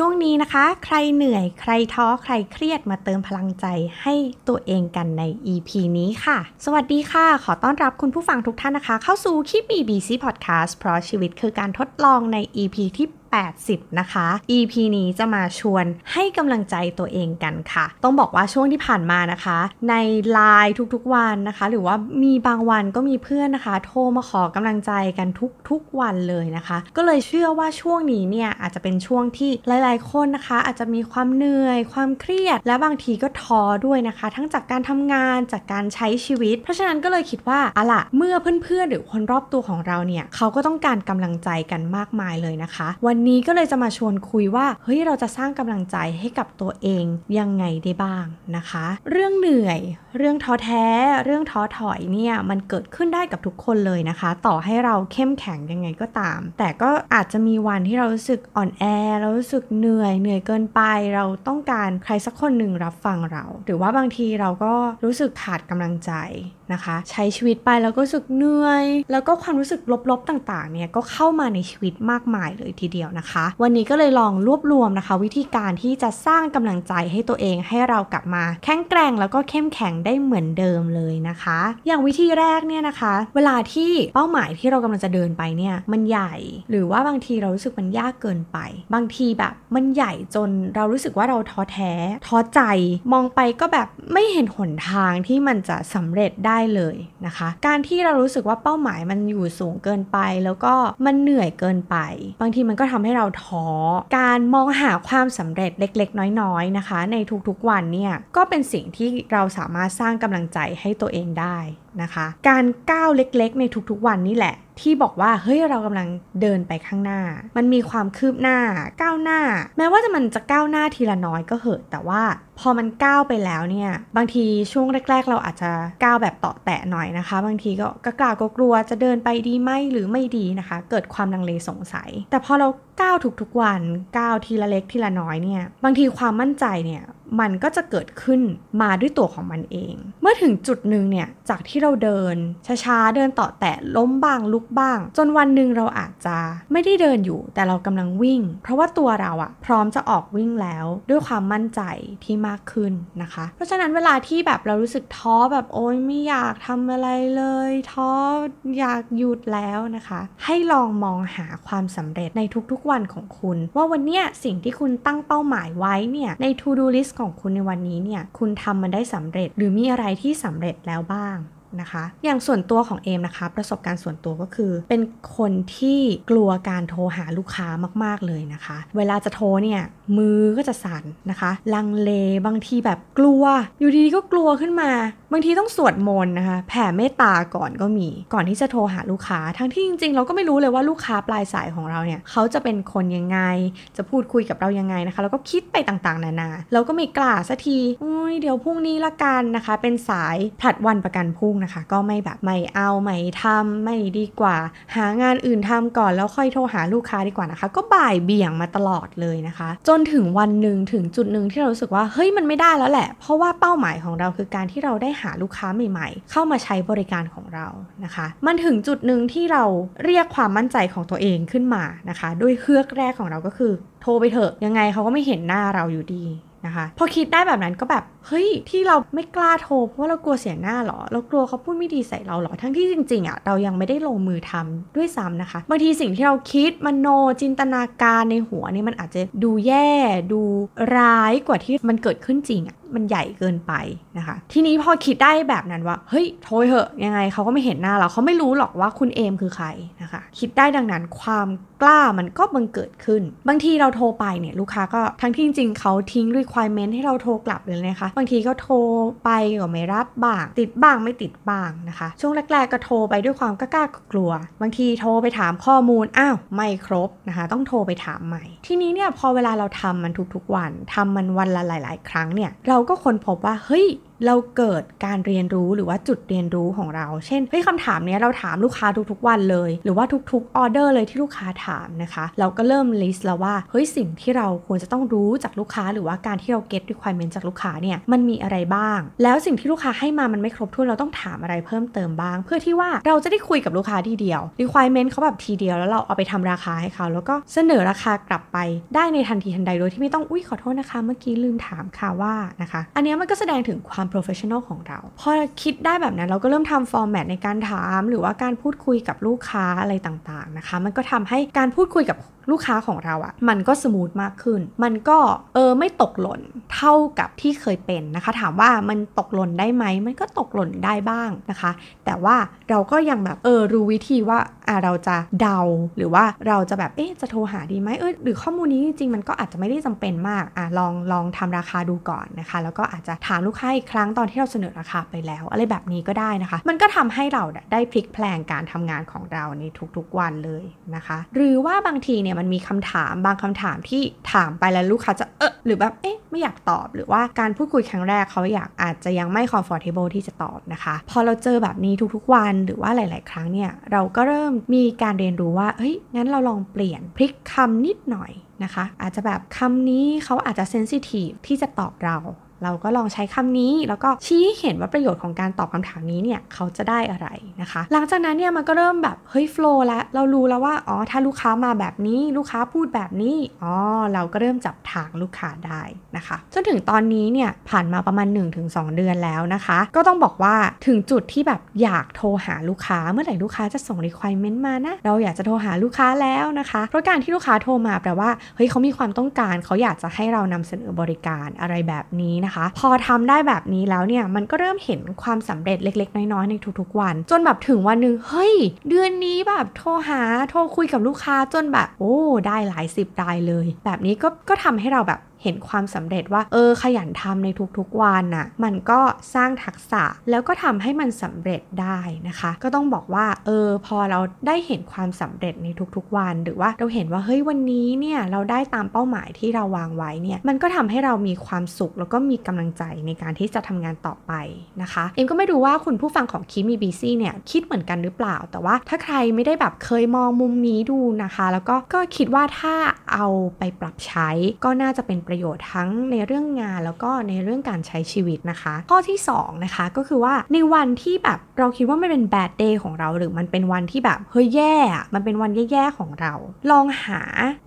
ช่วงนี้นะคะ ใครเหนื่อย ใครท้อ ใครเครียดมาเติมพลังใจให้ตัวเองกันใน EP นี้ค่ะ สวัสดีค่ะ ขอต้อนรับคุณผู้ฟังทุกท่านนะคะ เข้าสู่คิปบีบีซีพอดแคสต์เพราะชีวิตคือการทดลองใน EP ที่ 80 นะคะ EP นี้จะมาชวนให้กำลังใจตัวเองกันค่ะ ต้องบอกว่าช่วงที่ผ่านมานะคะ ในไลน์ทุกๆวันนะคะ หรือว่ามีบางวันก็มีเพื่อนนะคะ โทรมาขอกำลังใจกันทุกๆวันเลยนะคะ ก็เลยเชื่อว่าช่วงนี้เนี่ยอาจจะเป็นช่วงที่หลายๆ คนนะคะ อาจจะมีความเหนื่อย ความเครียด และบางทีก็ท้อด้วยนะคะ ทั้งจากการทำงานจากการใช้ชีวิต เพราะฉะนั้นก็เลยคิดว่าอะล่ะเมื่อเพื่อนๆหรือคนรอบตัวของเราเนี่ยเขาก็ต้องการกำลังใจกันมากมายเลยนะคะ วันนี้ก็เลยจะมาชวนคุยว่าเฮ้ยเราจะสร้างกำลังใจให้กับตัวเองยังไงได้บ้างนะคะ เรื่องเหนื่อย เรื่องท้อแท้ เรื่องท้อถอยเนี่ยมันเกิดขึ้นได้กับทุกคนเลยนะคะ ต่อให้เราเข้มแข็งยังไงก็ตาม แต่ก็อาจจะมีวันที่เรารู้สึกอ่อนแอเรารู้สึกเหนื่อยเหนื่อยเกินไป เราต้องการใครสักคนหนึ่งรับฟังเรา หรือว่าบางทีเราก็รู้สึกขาดกำลังใจนะคะ ใช้ชีวิตไปแล้วก็รู้สึกเหนื่อย แล้วก็ความรู้สึกลบๆต่างๆเนี่ยก็เข้ามาในชีวิตมากมายเลยทีเดียวนะคะ วันนี้ก็เลยลองรวบรวมนะคะ วิธีการที่จะสร้างกำลังใจให้ตัวเองให้เรากลับมา แข็งแกร่งแล้วก็เข้มแข็งได้เหมือนเดิมเลยนะคะ อย่างวิธีแรกเนี่ยนะคะ เวลาที่เป้าหมายที่เรากำลังจะเดินไปเนี่ยมันใหญ่ หรือว่าบางทีเรารู้สึกมันยากเกินไป บางทีแบบมันใหญ่จนเรารู้สึกว่าเราท้อแท้ท้อใจมองไปก็แบบไม่เห็นหนทางที่มันจะสำเร็จได้เลยนะคะ การที่เรารู้สึกว่าเป้าหมายมันอยู่สูงเกินไป แล้วก็มันเหนื่อยเกินไป บางทีมันก็ทำให้เราท้อ การมองหาความสำเร็จเล็กๆ น้อยๆนะคะ ในทุกๆวันเนี่ยก็เป็นสิ่งที่เราสามารถสร้างกำลังใจให้ตัวเองได้ นะคะ การก้าวเล็กๆ ในทุกๆวันนี่แหละ ที่บอกว่าเฮ้ยเรากำลังเดินไปข้างหน้า มันมีความคืบหน้าก้าวหน้า แม้ว่าจะมันจะก้าวหน้าทีละน้อยก็เหอะ แต่ว่าพอมันก้าวไปแล้วเนี่ยบางทีช่วงแรก ๆ เราอาจจะก้าวแบบเตาะแตะหน่อยนะคะ บางทีก็กล้ากกลัวจะเดินไปดีไหมหรือไม่ดีนะคะ เกิดความลังเลสงสัย แต่พอเราก้าวทุกๆวันก้าวทีละเล็กทีละน้อยเนี่ยบางทีความมั่นใจเนี่ย มันก็จะเกิดขึ้นมาด้วยตัวของมันเอง เมื่อถึงจุดหนึ่งเนี่ยจากที่เราเดินช้าๆเดินต่อแตะล้มบ้างลุกบ้าง จนวันหนึ่งเราอาจจะไม่ได้เดินอยู่ แต่เรากำลังวิ่ง เพราะว่าตัวเราอะพร้อมจะออกวิ่งแล้วด้วยความมั่นใจที่มากขึ้นนะคะ เพราะฉะนั้นเวลาที่แบบเรารู้สึกท้อแบบโอ๊ยไม่อยากทำอะไรเลย ท้ออยากหยุดแล้วนะคะ ให้ลองมองหาความสำเร็จในทุกๆวันของคุณ ว่าวันเนี้ยสิ่งที่คุณตั้งเป้าหมายไว้เนี่ยใน to do list ของคุณในวันนี้เนี่ย คุณทำมันได้สำเร็จ หรือมีอะไรที่สำเร็จแล้วบ้าง นะคะ อย่างส่วนตัวของเอมนะคะ ประสบการณ์ส่วนตัวก็คือ เป็นคนที่กลัวการโทรหาลูกค้ามาก ๆ เลยนะคะ เวลาจะโทรเนี่ยมือก็จะสั่นนะคะ ลังเลบางทีแบบกลัว อยู่ดีๆก็กลัวขึ้นมา บางทีต้องสวดมนต์นะคะ แผ่เมตตาก่อนก็มี ก่อนที่จะโทรหาลูกค้า ทั้งที่จริง ๆ เราก็ไม่รู้เลยว่าลูกค้าปลายสายของเราเนี่ยเขาจะเป็นคนยังไง จะพูดคุยกับเรายังไงนะคะ แล้วก็คิดไปต่างๆ นานา เราก็ไม่กล้าสักทีอุ้ยเดี๋ยวพรุ่งนี้ละกันนะคะ เป็นสายผลัดวันประกันพรุ่งนะคะ ก็ไม่แบบไม่เอาไม่ทำไม่ดีกว่า หางานอื่นทำก่อนแล้วค่อยโทรหาลูกค้าดีกว่านะคะ ก็บ่ายเบี่ยงมาตลอดเลยนะคะ จนถึงวันหนึ่งถึงจุดหนึ่งที่เรารู้สึกว่าเฮ้ยมันไม่ได้แล้วแหละ เพราะว่าเป้าหมายของเราคือการที่เราได้หาลูกค้าใหม่ ๆ เข้ามาใช้บริการของเรานะคะ มันถึงจุดหนึ่งที่เราเรียกความมั่นใจของตัวเองขึ้นมานะคะ ด้วยเฮือกแรกของเราก็คือ โทรไปเถอะยังไงเขาก็ไม่เห็นหน้าเราอยู่ดี นะคะ พอคิดได้แบบนั้นก็แบบ เฮ้ย ที่เราไม่กล้าโทรเพราะว่าเรากลัวเสียหน้าหรอ เรากลัวเขาพูดไม่ดีใส่เราหรอ ทั้งที่จริงๆอะเรายังไม่ได้ลงมือทำด้วยซ้ำนะคะ บางทีสิ่งที่เราคิดมโนจินตนาการในหัวนี่มันอาจจะดูแย่ดูร้ายกว่าที่มันเกิดขึ้นจริงอะมันใหญ่เกินไปนะคะ ทีนี้พอคิดได้แบบนั้นว่า เฮ้ยโทรเหอะยังไงเขาก็ไม่เห็นหน้าเราเขาไม่รู้หรอกว่าคุณเอมคือใครนะคะ คิดได้ดังนั้นความกล้ามันก็บังเกิดขึ้น บางทีเราโทรไปเนี่ยลูกค้าก็ทั้งที่จริงๆเขาทิ้ง requirement ให้เราโทรกลับเลยนะคะ บางทีก็โทรไปก็ไม่รับบ้าง ติดบ้างไม่ติดบ้างนะคะ ช่วงแรกๆก็โทรไปด้วยความกล้ากลัว บางทีโทรไปถามข้อมูล อ้าว ไม่ครบนะคะ ต้องโทรไปถามใหม่ ทีนี้เนี่ยพอเวลาเราทำมันทุกๆวันทำมันวันละหลาย ๆ ครั้งเนี่ย เราก็ค้นพบว่า เฮ้ย เราเกิดการเรียนรู้หรือว่าจุดเรียนรู้ของเรา เช่นเฮ้ยคำถามนี้เราถามลูกค้าทุกๆวันเลย หรือว่าทุกๆออเดอร์เลยที่ลูกค้าถามนะคะ เราก็เริ่มลิสต์แล้วว่าเฮ้ยสิ่งที่เราควรจะต้องรู้จากลูกค้า หรือว่าการที่เรา get requirement จากลูกค้าเนี่ยมันมีอะไรบ้าง แล้วสิ่งที่ลูกค้าให้มามันไม่ครบถ้วนเราต้องถามอะไรเพิ่มเติมบ้าง เพื่อที่ว่าเราจะได้คุยกับลูกค้าทีเดียว requirement เขาแบบทีเดียวแล้วเราเอาไปทำราคาให้เขา แล้วก็เสนอราคากลับไปได้ในทันทีทันใดโดยที่ไม่ต้องอุ้ยขอโทษนะคะ เมื่อกี้ลืมถามค่ะว่านะคะ อันนี้มันก็แสดงถึงความ professional ของเรา พอคิดได้แบบนั้นเราก็เริ่มทำ format ในการถาม หรือว่าการพูดคุยกับลูกค้าอะไรต่างๆนะคะ มันก็ทำให้การพูดคุยกับ ลูกค้าของเราอะมันก็สมูทมากขึ้น มันก็เออไม่ตกหล่นเท่ากับที่เคยเป็นนะคะ ถามว่ามันตกหล่นได้ไหมมันก็ตกหล่นได้บ้างนะคะ แต่ว่าเราก็ยังแบบเออรู้วิธีว่าอ่าเราจะเดาหรือว่าเราจะแบบเอ๊ะจะโทรหาดีไหมเออหรือข้อมูลนี้จริงๆมันก็อาจจะไม่ได้จำเป็นมากอะลองลองทำราคาดูก่อนนะคะ แล้วก็อาจจะถามลูกค้าอีกครั้งตอนที่เราเสนอราคาไปแล้ว อะไรแบบนี้ก็ได้นะคะ มันก็ทำให้เราได้พลิกแพลงการทำงานของเราในทุกๆวันเลยนะคะ หรือว่าบางทีเนี่ยมันมีคำถามบางคำถามที่ถามไปแล้วลูกค้าจะเออหรือแบบเอ๊ะไม่อยากตอบหรือว่าการพูดคุยครั้งแรกเขาอยากอาจจะยังไม่ comfortable ที่จะตอบนะคะ พอเราเจอแบบนี้ทุกๆวันหรือว่าหลาย ๆ ครั้งเนี่ยเราก็เริ่มมีการเรียนรู้ว่าเฮ้ยงั้นเราลองเปลี่ยนพลิกคำนิดหน่อยนะคะ อาจจะแบบคำนี้เขาอาจจะเซนซิทีฟที่จะตอบเรา เราก็ลองใช้คำนี้ แล้วก็ชี้เห็นว่าประโยชน์ของการตอบคำถามนี้เนี่ยเขาจะได้อะไรนะคะ หลังจากนั้นเนี่ยมันก็เริ่มแบบเฮ้ยโฟล์แล้วเรารู้แล้วว่าอ๋อถ้าลูกค้ามาแบบนี้ลูกค้าพูดแบบนี้อ๋อเราก็เริ่มจับทางลูกค้าได้นะคะจนถึงตอนนี้เนี่ยผ่านมาประมาณ 1-2 เดือนแล้วนะคะ ก็ต้องบอกว่าถึงจุดที่แบบอยากโทรหาลูกค้าเมื่อไหร่ลูกค้าจะส่ง requirement มานะเราอยากจะโทรหาลูกค้าแล้วนะคะเพราะการที่ลูกค้าโทรมาแปลว่าเฮ้ยเขามีความต้องการเขาอยากจะให้เรานำเสนอบริการอะไรแบบนี้นะะ พอทำได้แบบนี้แล้วเนี่ยมันก็เริ่มเห็นความสำเร็จเล็ก ๆ น้อยๆในทุกๆวัน จนแบบถึงวันหนึ่งเฮ้ย เดือนนี้แบบโทรหาโทรคุยกับลูกค้าจนแบบ โอ้ได้หลายสิบรายเลย แบบนี้ก็ก็ทำให้เราแบบ เห็นความสำเร็จว่า เออ ขยันทำในทุกๆวันน่ะมันก็สร้างทักษะแล้วก็ทำให้มันสำเร็จได้นะคะ ก็ต้องบอกว่า เออ พอเราได้เห็นความสำเร็จในทุกๆวัน หรือว่าเราเห็นว่าเฮ้ยวันนี้เนี่ยเราได้ตามเป้าหมายที่เราวางไว้เนี่ยมันก็ทำให้เรามีความสุข แล้วก็มีกำลังใจในการที่จะทำงานต่อไปนะคะ เอ็มก็ไม่รู้ว่าคุณผู้ฟังของคิมีบีซี่เนี่ยคิดเหมือนกันหรือเปล่า แต่ว่าถ้าใครไม่ได้แบบเคยมองมุมนี้ดูนะคะ แล้วก็ก็คิดว่าถ้าเอาไปปรับใช้ก็น่าจะเป็นประโยชน์ทั้งในเรื่องงานแล้วก็ในเรื่องการใช้ชีวิตนะคะ ข้อที่2นะคะก็คือว่าในวันที่แบบเราคิดว่าไม่เป็น bad day ของเราหรือมันเป็นวันที่แบบเฮ้ยแย่มันเป็นวันแย่ๆของเรา ลองหา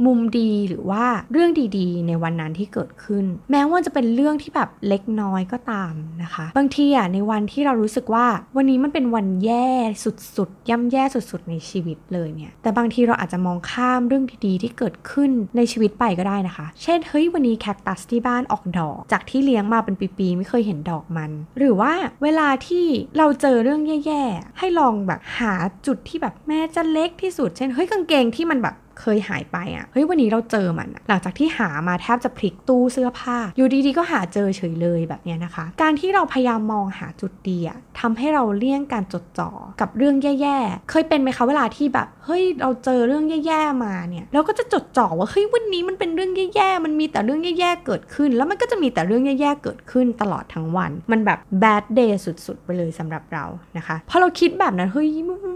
มุมดีหรือว่าเรื่องดีๆ ในวันนั้นที่เกิดขึ้น แม้ว่าจะเป็นเรื่องที่แบบเล็กน้อยก็ตามนะคะ บางทีอะในวันที่เรารู้สึกว่าวันนี้มันเป็นวันแย่สุดๆย่ำแย่สุดๆในชีวิตเลยเนี่ยแต่บางทีเราอาจจะมองข้ามเรื่องดีๆที่เกิดขึ้นในชีวิตไปก็ได้นะคะ เช่นเฮ้ยวันนี้แคคตัสที่บ้านออกดอก จากที่เลี้ยงมาเป็นปีๆไม่เคยเห็นดอกมัน หรือว่าเวลาที่เราเจอเรื่องแย่ๆ ให้ลองแบบหาจุดที่แบบแม้จะเล็กที่สุด เช่นเฮ้ยกางเกงที่มันแบบ เคยหายไปอะ่ะเฮ้ยวันนี้เราเจอมัน หลังจากที่หามาแทบจะพลิกตู้เสื้อผ้า อยู่ดีๆก็หาเจอเฉยเลยแบบนี้นะคะ การที่เราพยายามมองหาจุดดีอะทำให้เราเลี่ยงการจดจ่อกับเรื่องแย่ๆ เคยเป็นไหมคะเวลาที่แบบเฮ้ยเราเจอเรื่องแย่ๆมาเนี่ยเราก็จะจดจ่อว่าเฮ้ยวันนี้มันเป็นเรื่องแย่ๆมันมีแต่เรื่องแย่ๆเกิดขึ้น แล้วมันก็จะมีแต่เรื่องแย่ๆเกิดขึ้นตลอดทั้งวัน มันแบบ bad day สุดๆ ไปเลยสำหรับเรานะคะพอเราคิดแบบนั้นเฮ้ย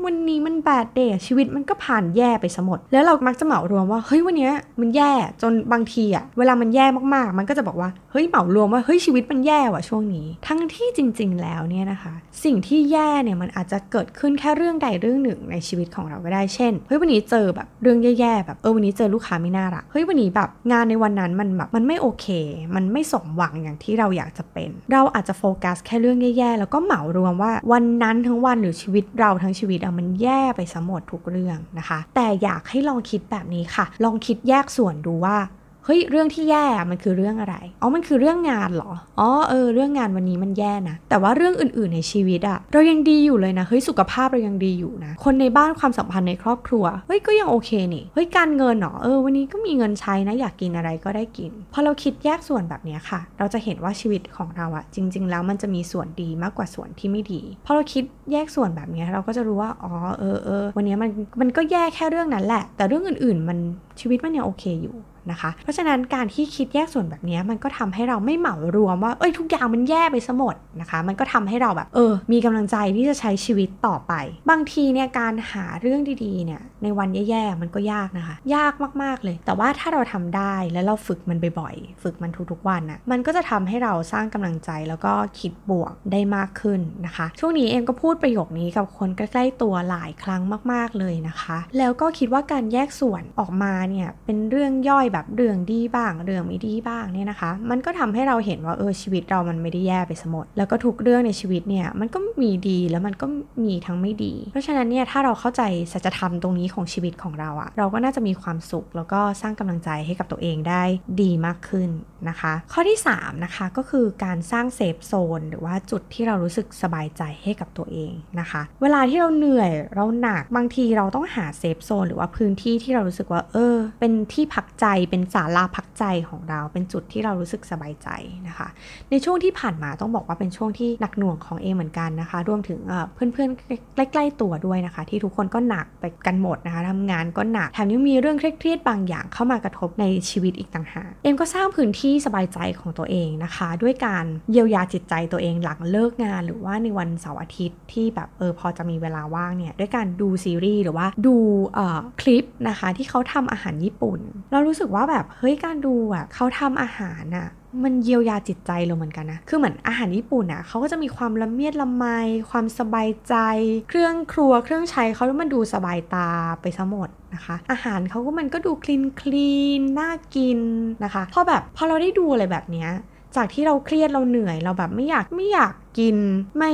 วันนี้มัน bad day ชีวิตมันก็ผ่านแย่ไปสมดแล้วเรามักจะเหมารวมว่าเฮ้ยวันนี้มันแย่จนบางทีอะเวลามันแย่มากๆ มันก็จะบอกว่าเฮ้ยเหมารวมว่าเฮ้ยชีวิตมันแย่ว่ะช่วงนี้ ทั้งที่จริง ๆ แล้วเนี่ยนะคะ สิ่งที่แย่เนี่ยมันอาจจะเกิดขึ้นแค่เรื่องใดเรื่องหนึ่งในชีวิตของเราก็ได้เช่นเฮ้ยวันนี้เจอแบบเรื่องแย่ๆแบบเออวันนี้เจอลูกค้าไม่น่ารักเฮ้ยวันนี้แบบงานในวันนั้นมันแบบมันไม่โอเค มันไม่สมหวังอย่างที่เราอยากจะเป็น เราอาจจะโฟกัสแค่เรื่องแย่ๆแล้วก็เหมารวมว่าวันนั้นทั้งวันหรือชีวิตเราทั้งชีวิตอะมันแย่ไปสมดทุกเรื่องนะคะ แต่อยากให้ลองคิดแบบนี้ค่ะ ลองคิดแยกส่วนดูว่า เฮ้ยเรื่องที่แย่มันคือเรื่องอะไรอ๋อมันคือเรื่องงานเหรออ๋อเออเรื่องงานวันนี้มันแย่นะแต่ว่าเรื่องอื่น ๆในชีวิตอะเรายังดีอยู่เลยนะเฮ้ยสุขภาพเรายังดีอยู่นะคนในบ้านความสัมพันธ์ในครอบครัวเฮ้ยก็ยังโอเคนี่เฮ้ยการเงินเนาะเออวันนี้ก็มีเงินใช้นะอยากกินอะไรก็ได้กินพอเราคิดแยกส่วนแบบนี้ค่ะ เราจะเห็นว่าชีวิตของเราอะจริง ๆ แล้วมันจะมีส่วนดีมากกว่าส่วนที่ไม่ดีพอเราคิดแยกส่วนแบบนี้เราก็จะรู้ว่าอ๋อเออเออวันนี้มันมันก็แย่แค่เรื่องนั้นแหละ แต่เรื่องอื่น ๆ มันชีวิตมันยังโอเคอยู่ นะคะ เพราะฉะนั้นการที่คิดแยกส่วนแบบนี้มันก็ทำให้เราไม่เหมารวมว่าเอ้ยทุกอย่างมันแย่ไปซะหมดนะคะ มันก็ทำให้เราแบบเออ มีกำลังใจที่จะใช้ชีวิตต่อไป บางทีเนี่ยการหาเรื่องดีๆเนี่ยในวันแย่ๆมันก็ยากนะคะ ยากมากๆเลย แต่ว่าถ้าเราทำได้แล้วเราฝึกมันบ่อยๆฝึกมันทุกๆวันน่ะมันก็จะทำให้เราสร้างกำลังใจแล้วก็คิดบวกได้มากขึ้นนะคะ ช่วงนี้เอ็มก็พูดประโยคนี้กับคนใกล้ๆตัวหลายครั้งมาก ๆเลยนะคะ แล้วก็คิดว่าการแยกส่วนออกมาเนี่ยเป็นเรื่องย่อยแบบเรื่องดีบ้าง เรื่องไม่ดีบ้างเนี่ยนะคะ มันก็ทำให้เราเห็นว่าเออชีวิตเรามันไม่ได้แย่ไปสมดแล้วก็ทุกเรื่องในชีวิตเนี่ยมันก็มีดีแล้วมันก็มีทั้งไม่ดี เพราะฉะนั้นเนี่ยถ้าเราเข้าใจสัจธรรมตรงนี้ของชีวิตของเราอะเราก็น่าจะมีความสุข แล้วก็สร้างกำลังใจให้กับตัวเองได้ดีมากขึ้นนะคะ ข้อที่3นะคะก็คือการสร้างเซฟโซนหรือว่าจุดที่เรารู้สึกสบายใจให้กับตัวเองนะคะ เวลาที่เราเหนื่อยเราหนักบางทีเราต้องหาเซฟโซนหรือว่าพื้นที่ที่เรารู้สึกว่าเออ เป็นที่พักใจเป็นศาลาพักใจของเรา เป็นจุดที่เรารู้สึกสบายใจนะคะ ในช่วงที่ผ่านมาต้องบอกว่าเป็นช่วงที่หนักหน่วงของเอเหมือนกันนะคะ รวมถึงเพื่อนๆ ใกล้ๆตัวด้วยนะคะ ที่ทุกคนก็หนักไปกันหมดนะคะทำงานก็หนัก แถมยังมีเรื่องเครียดๆบางอย่างเข้ามากระทบในชีวิตอีกต่างหาก เอ็มก็สร้างพื้นที่สบายใจของตัวเองนะคะ ด้วยการเยียวยาจิตใจตัวเองหลังเลิกงาน หรือว่าในวันเสาร์อาทิตย์ที่แบบเออพอจะมีเวลาว่างเนี่ยด้วยการดูซีรีส์หรือว่าดูคลิปนะคะที่เขาทำอาหารญี่ปุ่น เรารู้สึกว่าแบบเฮ้ยการดูอะเขาทำอาหารอะมันเยียวยาจิตใจเราเหมือนกันนะ คือเหมือนอาหารญี่ปุ่นอะเขาก็จะมีความละเมียดละไม ความสบายใจ เครื่องครัวเครื่องใช้เขาแล้วมันดูสบายตาไปซะหมดนะคะ อาหารเขาก็มันก็ดูคลีนคลีนน่ากินนะคะ พอแบบพอเราได้ดูอะไรแบบเนี้ย จากที่เราเครียดเราเหนื่อยเราแบบไม่อยากไม่อยากกิน ไม่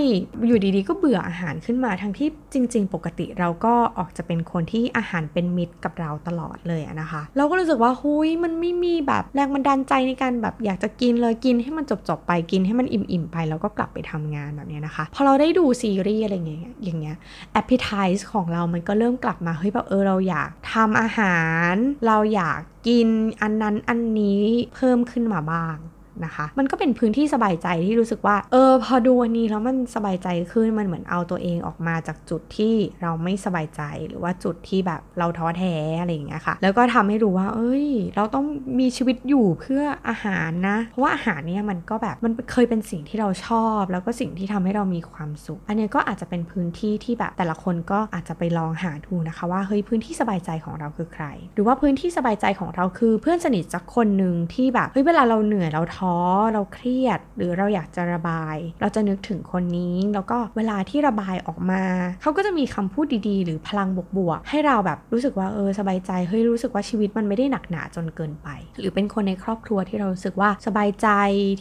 อยู่ดีๆ ก็เบื่ออาหารขึ้นมาทั้งที่จริง ๆ ปกติเราก็ออกจะเป็นคนที่อาหารเป็นมิตรกับเราตลอดเลยนะคะ เราก็รู้สึกว่าหุยมันไม่มีแบบแรงบันดาลใจในการแบบอยากจะกินเลยกินให้มันจบๆไปกินให้มันอิ่มๆไปแล้วก็กลับไปทำงานแบบนี้นะคะพอเราได้ดูซีรีส์อะไรเงี้ยอย่างเงี้ยแอปเปิลไทส์ของเรามันก็เริ่มกลับมาเฮ้ยแบบเออเราอยากทำอาหาร เราอยากกินอันนั้นอันนี้เพิ่มขึ้นมาบ้าง นะคะ มันก็เป็นพื้นที่สบายใจที่รู้สึกว่า เออ พอดูวันนี้แล้วมันสบายใจขึ้น มันเหมือนเอาตัวเองออกมาจากจุดที่เราไม่สบายใจหรือว่าจุดที่แบบเราท้อแท้อะไรอย่างเงี้ยค่ะ แล้วก็ทำให้รู้ว่า เอ้ย เราต้องมีชีวิตอยู่เพื่ออาหารนะ เพราะว่าอาหารเนี่ยมันก็แบบมันเคยเป็นสิ่งที่เราชอบ แล้วก็สิ่งที่ทำให้เรามีความสุข อันนี้ก็อาจจะเป็นพื้นที่ที่แบบแต่ละคนก็อาจจะไปลองหาดูนะคะ ว่าเฮ้ยพื้นที่สบายใจของเราคือใคร หรือว่าพื้นที่สบายใจของเราคือ เพื่อนสนิทสักคนหนึ่งที่แบบเฮ้ยเวลาเราเหนื่อยเราท้อเราเครียด หรือเราอยากจะระบาย เราจะนึกถึงคนนี้ แล้วก็เวลาที่ระบายออกมา เขาก็จะมีคำพูดดีๆ หรือพลังบวกๆให้เราแบบรู้สึกว่าเออสบายใจเฮ้ยรู้สึกว่าชีวิตมันไม่ได้หนักหนาจนเกินไป หรือเป็นคนในครอบครัวที่เรารู้สึกว่าสบายใจ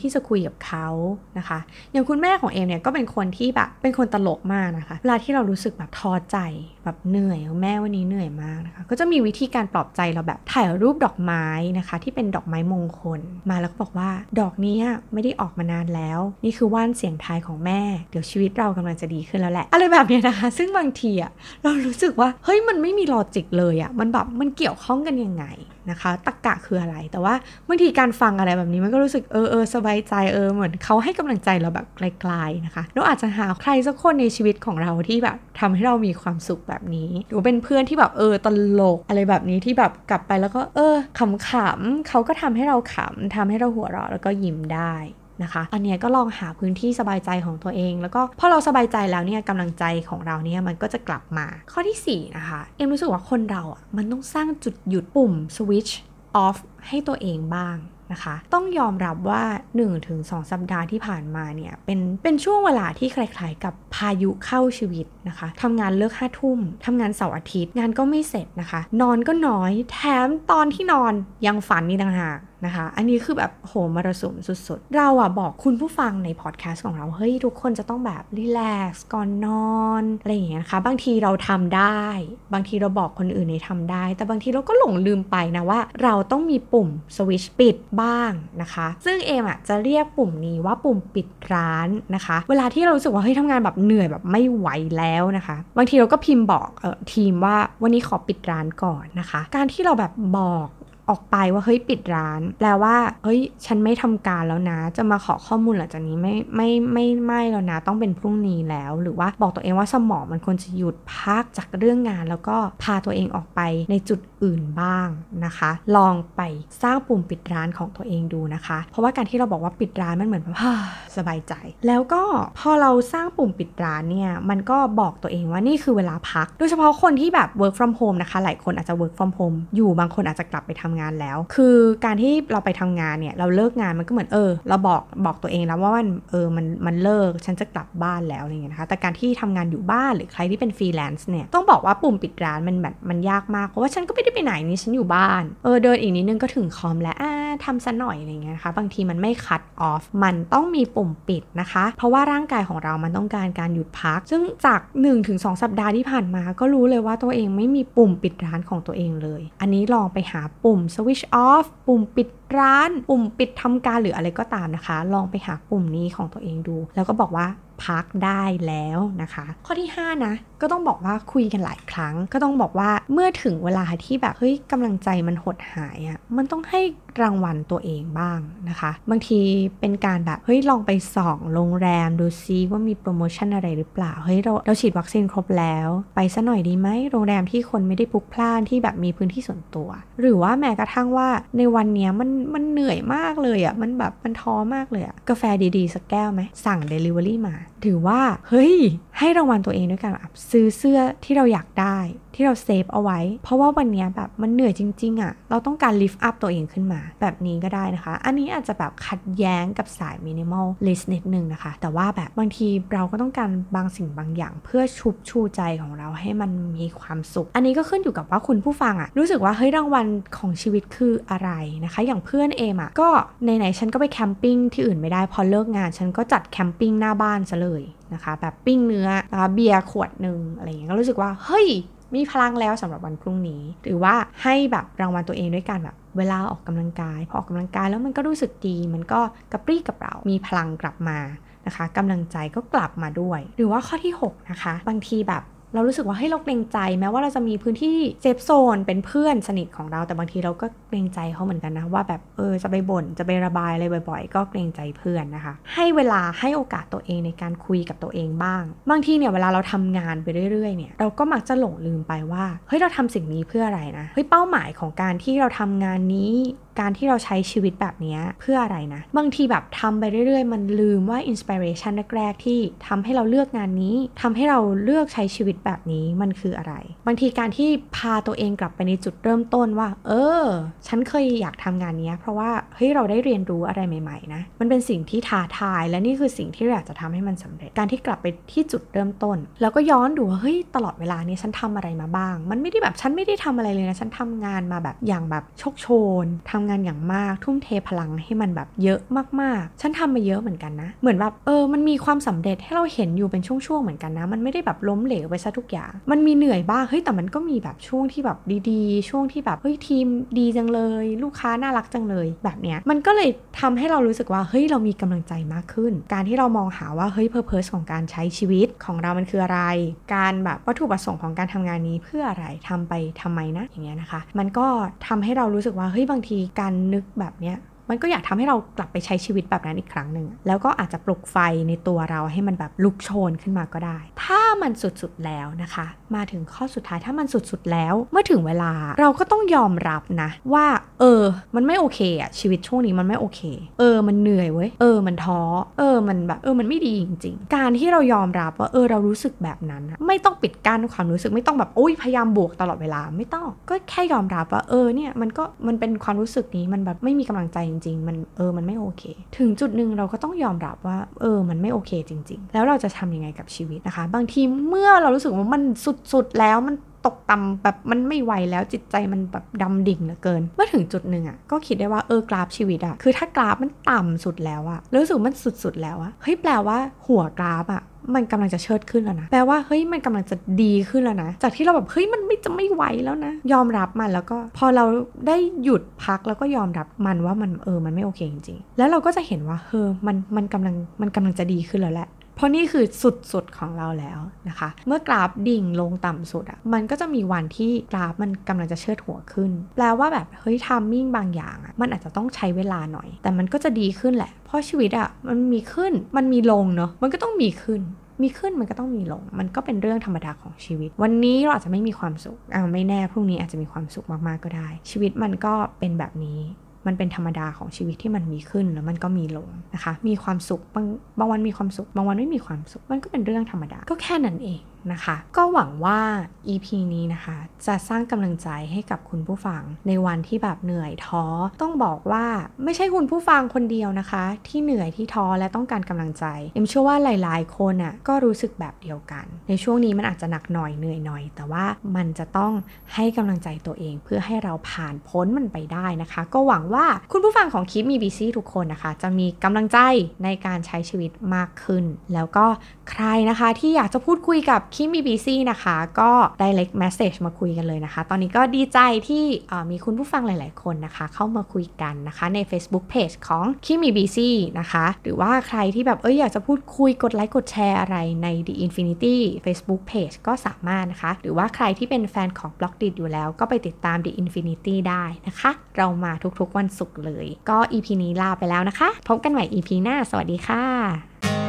ที่จะคุยกับเขานะคะ อย่างคุณแม่ของเอมเนี่ยก็เป็นคนที่แบบเป็นคนตลกมากนะคะ เวลาที่เรารู้สึกแบบท้อใจแบบเหนื่อยแม่วันนี้เหนื่อยมากนะคะ ก็จะมีวิธีการปลอบใจเราแบบถ่ายรูปดอกไม้นะคะ ที่เป็นดอกไม้มงคลมาแล้วก็บอกว่าดอกนี้ไม่ได้ออกมานานแล้ว นี่คือว่านเสียงทายของแม่ เดี๋ยวชีวิตเรากำลังจะดีขึ้นแล้วแหละ อะไรแบบนี้นะคะ ซึ่งบางทีอะเรารู้สึกว่า เฮ้ย มันไม่มีลอจิกเลยอะมันแบบมันเกี่ยวข้องกันยังไงนะคะตะกกะคืออะไร แต่ว่าบางทีการฟังอะไรแบบนี้มันก็รู้สึกเออเออสบายใจเออเหมือนเขาให้กำลังใจเราแบบไกลๆนะคะ เราอาจจะหาใครสักคนในชีวิตของเราที่แบบทำให้เรามีความสุขแบบนี้ หรือเป็นเพื่อนที่แบบเออตลกอะไรแบบนี้ที่แบบกลับไปแล้วก็เออขำๆเขาก็ทำให้เราขำทำให้เราหัวเราะแล้วก็ยิ้มได้นะคะอันนี้ก็ลองหาพื้นที่สบายใจของตัวเอง แล้วก็พอเราสบายใจแล้วเนี่ยกำลังใจของเราเนี่ยมันก็จะกลับมา ข้อที่ 4 นะคะ เอ็มรู้สึกว่าคนเราอะมันต้องสร้างจุดหยุดปุ่มสวิตช์ออฟให้ตัวเองบ้างนะคะต้องยอมรับว่า 1-2 สัปดาห์ที่ผ่านมาเนี่ยเป็นเป็นช่วงเวลาที่คล้ายๆ กับพายุเข้าชีวิตนะคะทำงานเลิกห้าทุ่มทำงานเสาร์อาทิตย์ งานก็ไม่เสร็จนะคะ นอนก็น้อยแถมตอนที่นอนยังฝันนี่ต่างหาก นะคะ อันนี้คือแบบโหมรสุมสุดๆ เราอะบอกคุณผู้ฟังในพอดแคสต์ของเรา เฮ้ย ทุกคนจะต้องแบบรีแลกซ์ก่อนนอน อะไรอย่างเงี้ยนะคะ บางทีเราทำได้ บางทีเราบอกคนอื่นในทำได้ แต่บางทีเราก็หลงลืมไปนะว่า เราต้องมีปุ่มสวิชปิดบ้างนะคะ ซึ่งเอมอะจะเรียกปุ่มนี้ว่าปุ่มปิดร้านนะคะ เวลาที่เรารู้สึกว่าเฮ้ยทำงานแบบเหนื่อยแบบไม่ไหวแล้วนะคะ บางทีเราก็พิมพ์บอกเออทีมว่าวันนี้ขอปิดร้านก่อนนะคะ การที่เราแบบบอก ออกไปว่าเฮ้ยปิดร้าน แปลว่าเฮ้ยฉันไม่ทำการแล้วนะ จะมาขอข้อมูลหลังจากนี้ไม่ไม่ไม่ไม่แล้วนะ ต้องเป็นพรุ่งนี้แล้ว หรือว่าบอกตัวเองว่าสมองมันควรจะหยุดพักจากเรื่องงาน แล้วก็พาตัวเองออกไปในจุด อื่นบ้างนะคะ ลองไปสร้างปุ่มปิดร้านของตัวเองดูนะคะ เพราะว่าการที่เราบอกว่าปิดร้านมันเหมือนแบบสบายใจ แล้วก็พอเราสร้างปุ่มปิดร้านเนี่ยมันก็บอกตัวเองว่านี่คือเวลาพัก โดยเฉพาะคนที่แบบ work from home นะคะ หลายคนอาจจะ work from home อยู่บางคนอาจจะกลับไปทำงานแล้ว คือการที่เราไปทำงานเนี่ยเราเลิกงานมันก็เหมือนเออ เราบอกบอกตัวเองแล้วว่ามันเออมันมันเลิกฉันจะกลับบ้านแล้วอะไรเงี้ยนะคะ แต่การที่ทำงานอยู่บ้านหรือใครที่เป็นฟรีแลนซ์เนี่ยต้องบอกว่าปุ่มปิดร้านมันแบบมันยากมากเพราะว่าฉันก็ไม่ได้ไปไหนนี่ฉันอยู่บ้าน เออเดินอีกนิดนึงก็ถึงคอมแล้วอ่าทำซะหน่อยอะไรเงี้ยนะคะบางทีมันไม่คัดออฟมันต้องมีปุ่มปิดนะคะ เพราะว่าร่างกายของเรามันต้องการการหยุดพัก ซึ่งจาก 1-2 สัปดาห์ที่ผ่านมา ก็รู้เลยว่าตัวเองไม่มีปุ่มปิดร้านของตัวเองเลย อันนี้ลองไปหาปุ่ม switch off ปุ่มปิดร้าน ปุ่มปิดทำการหรืออะไรก็ตามนะคะ ลองไปหาปุ่มนี้ของตัวเองดู แล้วก็บอกว่าพักได้แล้วนะคะ ข้อที่ 5 นะ ก็ต้องบอกว่าคุยกันหลายครั้ง ก็ต้องบอกว่าเมื่อถึงเวลาที่แบบเฮ้ยกำลังใจมันหดหายอะ่ะมันต้องให้รางวัลตัวเองบ้างนะคะ บางทีเป็นการแบบเฮ้ยลองไปส่องโรงแรมดูซิว่ามีโปรโมชั่นอะไรหรือเปล่าเฮ้ยเราเราฉีดวัคซีนครบแล้ว ไปซะหน่อยดีไหมโรงแรมที่คนไม่ได้พลุกพล่านที่แบบมีพื้นที่ส่วนตัว หรือว่าแม้กระทั่งว่าในวันนี้มันมันเหนื่อยมากเลยอะ่ะมันแบบมันท้อมากเลยอะ่ะกาแฟดีๆ สักแก้วไหมสั่ง Delivery มา ถือว่าเฮ้ยให้รางวัลตัวเองด้วยกันแบบซื้อเสื้อที่เราอยากได้ ที่เรา save เอาไว้ เพราะว่าวันนี้แบบมันเหนื่อยจริง ๆอะ่ะ เราต้องการ lift up ตัวเองขึ้นมา แบบนี้ก็ได้นะคะ อันนี้อาจจะแบบขัดแย้งกับสาย minimalist นิดนึงนะคะ แต่ว่าแบบบางทีเราก็ต้องการบางสิ่งบางอย่าง เพื่อชุบชูใจของเราให้มันมีความสุข อันนี้ก็ขึ้นอยู่กับว่าคุณผู้ฟังอะรู้สึกว่าเฮ้ยรางวัลของชีวิตคืออะไรนะคะ อย่างเพื่อนเอมอะก็ไหนๆฉันก็ไป camping ที่อื่นไม่ได้พอเลิกงาน ฉันก็จัด camping หน้าบ้านซะเลย นะคะ แบบปิ้งเนื้อนะคะเบียร์ขวดหนึ่งอะไรอย่างเงี้ยก็รู้สึกว่า เฮ้ย มีพลังแล้วสำหรับวันพรุ่งนี้ หรือว่าให้แบบรางวัลตัวเองด้วยการแบบเวลาออกกำลังกาย พอออกกำลังกายแล้วมันก็รู้สึกดี มันก็กระปรี้กระเป๋ามีพลังกลับมานะคะกำลังใจก็กลับมาด้วย หรือว่าข้อที่ 6 นะคะ บางทีแบบ เรารู้สึกว่าให้เราเกรงใจแม้ว่าเราจะมีพื้นที่เซฟโซนเป็นเพื่อนสนิทของเราแต่บางทีเราก็เกรงใจเขาเหมือนกันนะว่าแบบเออจะไปบ่นจะไประบายอะไรบ่อย ๆ ก็เกรงใจเพื่อนนะคะ ให้เวลาให้โอกาสตัวเองในการคุยกับตัวเองบ้าง บางทีเนี่ยเวลาเราทำงานไปเรื่อยๆเนี่ยเราก็มักจะหลงลืมไปว่าเฮ้ยเราทำสิ่งนี้เพื่ออะไรนะเฮ้ยเป้าหมายของการที่เราทำงานนี้ การที่เราใช้ชีวิตแบบนี้เพื่ออะไรนะ บางทีแบบทำไปเรื่อยๆ มันลืมว่าอินสปิเรชันแรกๆ ที่ทำให้เราเลือกงานนี้ทำให้เราเลือกใช้ชีวิตแบบนี้มันคืออะไร บางทีการที่พาตัวเองกลับไปในจุดเริ่มต้นว่า เออ ฉันเคยอยากทำงานนี้เพราะว่าเฮ้ยเราได้เรียนรู้อะไรใหม่ๆนะมันเป็นสิ่งที่ท้าทาย และนี่คือสิ่งที่เราอยากจะทำให้มันสำเร็จ การที่กลับไปที่จุดเริ่มต้น แล้วก็ย้อนดูว่าเฮ้ยตลอดเวลานี้ฉันทำอะไรมาบ้าง มันไม่ได้แบบฉันไม่ได้ทำอะไรเลยนะฉันทำงานมาแบบอย่างแบบโชคโชนทำงานอย่างมาก ทุ่มเทพลังให้มันแบบเยอะมากๆ ฉันทำมาเยอะเหมือนกันนะ เหมือนแบบเออมันมีความสำเร็จให้เราเห็นอยู่เป็นช่วงๆเหมือนกันนะ มันไม่ได้แบบล้มเหลวไปซะทุกอย่าง มันมีเหนื่อยบ้างเฮ้ยแต่มันก็มีแบบช่วงที่แบบดีๆ ช่วงที่แบบเฮ้ยทีมดีจังเลย ลูกค้าน่ารักจังเลยแบบเนี้ยมันก็เลยทำให้เรารู้สึกว่าเฮ้ยเรามีกำลังใจมากขึ้น การที่เรามองหาว่าเฮ้ยเพอร์เพสของการใช้ชีวิตของเรามันคืออะไร การแบบวัตถุประสงค์ของการทำงานนี้เพื่ออะไรทำไปทำไมนะอย่างเงี้ยนะคะ มันก็ทำให้เรารู้สึกว่าเฮ้ยบางทีการนึกแบบเนี้ย มันก็อยากทำให้เรากลับไปใช้ชีวิตแบบนั้นอีกครั้งหนึ่ง แล้วก็อาจจะปลุกไฟในตัวเราให้มันแบบลุกโชนขึ้นมาก็ได้ ถ้ามันสุดๆแล้วนะคะ มาถึงข้อสุดท้ายถ้ามันสุดๆแล้ว เมื่อถึงเวลาเราก็ต้องยอมรับนะ ว่า เออ มันไม่โอเคอะชีวิตช่วงนี้มันไม่โอเค เออ มันเหนื่อยเว้ยเออ มันท้อเออ มันแบบเออมันไม่ดีจริง ๆ การที่เรายอมรับว่าเออเรารู้สึกแบบนั้น ไม่ต้องปิดกั้นความรู้สึกไม่ต้องแบบโอ้ยพยายามบวกตลอดเวลาไม่ต้อง ก็แค่ยอมรับว่าเออเนี่ยมันก็มันเป็นความรู้สึกนี้มันแบบไม่มีกำลังใจจจริงๆมันเออมันไม่โอเค ถึงจุดหนึ่งเราก็ต้องยอมรับว่า เออ มันไม่โอเคจริง ๆ แล้วเราจะทำยังไงกับชีวิตนะคะ บางทีเมื่อเรารู้สึกว่ามันสุดๆแล้วมันตกต่ำแบบมันไม่ไหวแล้วจิตใจมันแบบดำดิ่งเหลือเกิน เมื่อถึงจุดหนึ่งอะ่ะก็คิดได้ว่าเออกราฟชีวิตอะ่ะคือถ้ากราฟมันต่ำสุดแล้วอะ่ะรู้สึกมันสุดๆแล้วอะ่ะเฮ้ยแปลว่าหัวกราฟอะ่ะ มันกำลังจะเชิดขึ้นแล้วนะ แปลว่าเฮ้ยมันกำลังจะดีขึ้นแล้วนะ จากที่เราแบบเฮ้ยมันไม่จะไม่ไหวแล้วนะ ยอมรับมันแล้วก็พอเราได้หยุดพักแล้วก็ยอมรับมันว่ามันเออมันไม่โอเคจริงๆ แล้วเราก็จะเห็นว่าเออมันมันกำลังมันกำลังจะดีขึ้นแล้วแหละ เพราะนี่คือสุดๆของเราแล้วนะคะ เมื่อกราฟดิ่งลงต่ำสุดอะ่ะมันก็จะมีวันที่กราฟมันกำลังจะเชิดหัวขึ้น แปลว่าแบบเฮ้ยทามมิ่งบางอย่างอะ่ะมันอาจจะต้องใช้เวลาหน่อย แต่มันก็จะดีขึ้นแหละ เพราะชีวิตอะ่ะมันมีขึ้นมันมีลงเนาะมันก็ต้องมีขึ้นมีขึ้นมันก็ต้องมีลง มันก็เป็นเรื่องธรรมดาของชีวิต วันนี้เราอาจจะไม่มีความสุขอ่าไม่แน่พรุ่งนี้อาจจะมีความสุขมากๆก็ได้ ชีวิตมันก็เป็นแบบนี้ มันเป็นธรรมดาของชีวิตที่มันมีขึ้นแล้วมันก็มีลงนะคะ มีความสุขบางบางวันมีความสุข บางวันไม่มีความสุข มันก็เป็นเรื่องธรรมดา ก็แค่นั้นเอง นะคะ ก็หวังว่า EP นี้นะคะ จะสร้างกำลังใจให้กับคุณผู้ฟัง ในวันที่แบบเหนื่อยท้อ ต้องบอกว่าไม่ใช่คุณผู้ฟังคนเดียวนะคะ ที่เหนื่อยที่ท้อและต้องการกำลังใจ เอ็มเชื่อว่าหลาย ๆ คนอะก็รู้สึกแบบเดียวกัน ในช่วงนี้มันอาจจะหนักหน่อยเหนื่อยหน่อย แต่ว่ามันจะต้องให้กำลังใจตัวเอง เพื่อให้เราผ่านพ้นมันไปได้นะคะ ก็หวังว่าคุณผู้ฟังของคลิปมีบีซี่ทุกคนนะคะ จะมีกำลังใจในการใช้ชีวิตมากขึ้น แล้วก็ใครนะคะที่อยากจะพูดคุยกับคิมบีบีซี่นะคะ ก็ direct message มาคุยกันเลยนะคะ ตอนนี้ก็ดีใจที่มีคุณผู้ฟังหลาย ๆ คนนะคะ เข้ามาคุยกันนะคะใน Facebook Page ของคิมบีซี่นะคะ หรือว่าใครที่แบบเอ้ยอยากจะพูดคุยกดไลค์กดแชร์อะไรใน The Infinity Facebook Page ก็สามารถนะคะ หรือว่าใครที่เป็นแฟนของ b l o กดิอยู่แล้ว ก็ไปติดตาม The Infinity ได้นะคะ เรามาทุกๆวันศุกร์เลย ก็ EP นี้ลาไปแล้วนะคะ พบกันใหม่ EP หน้า สวัสดีค่ะ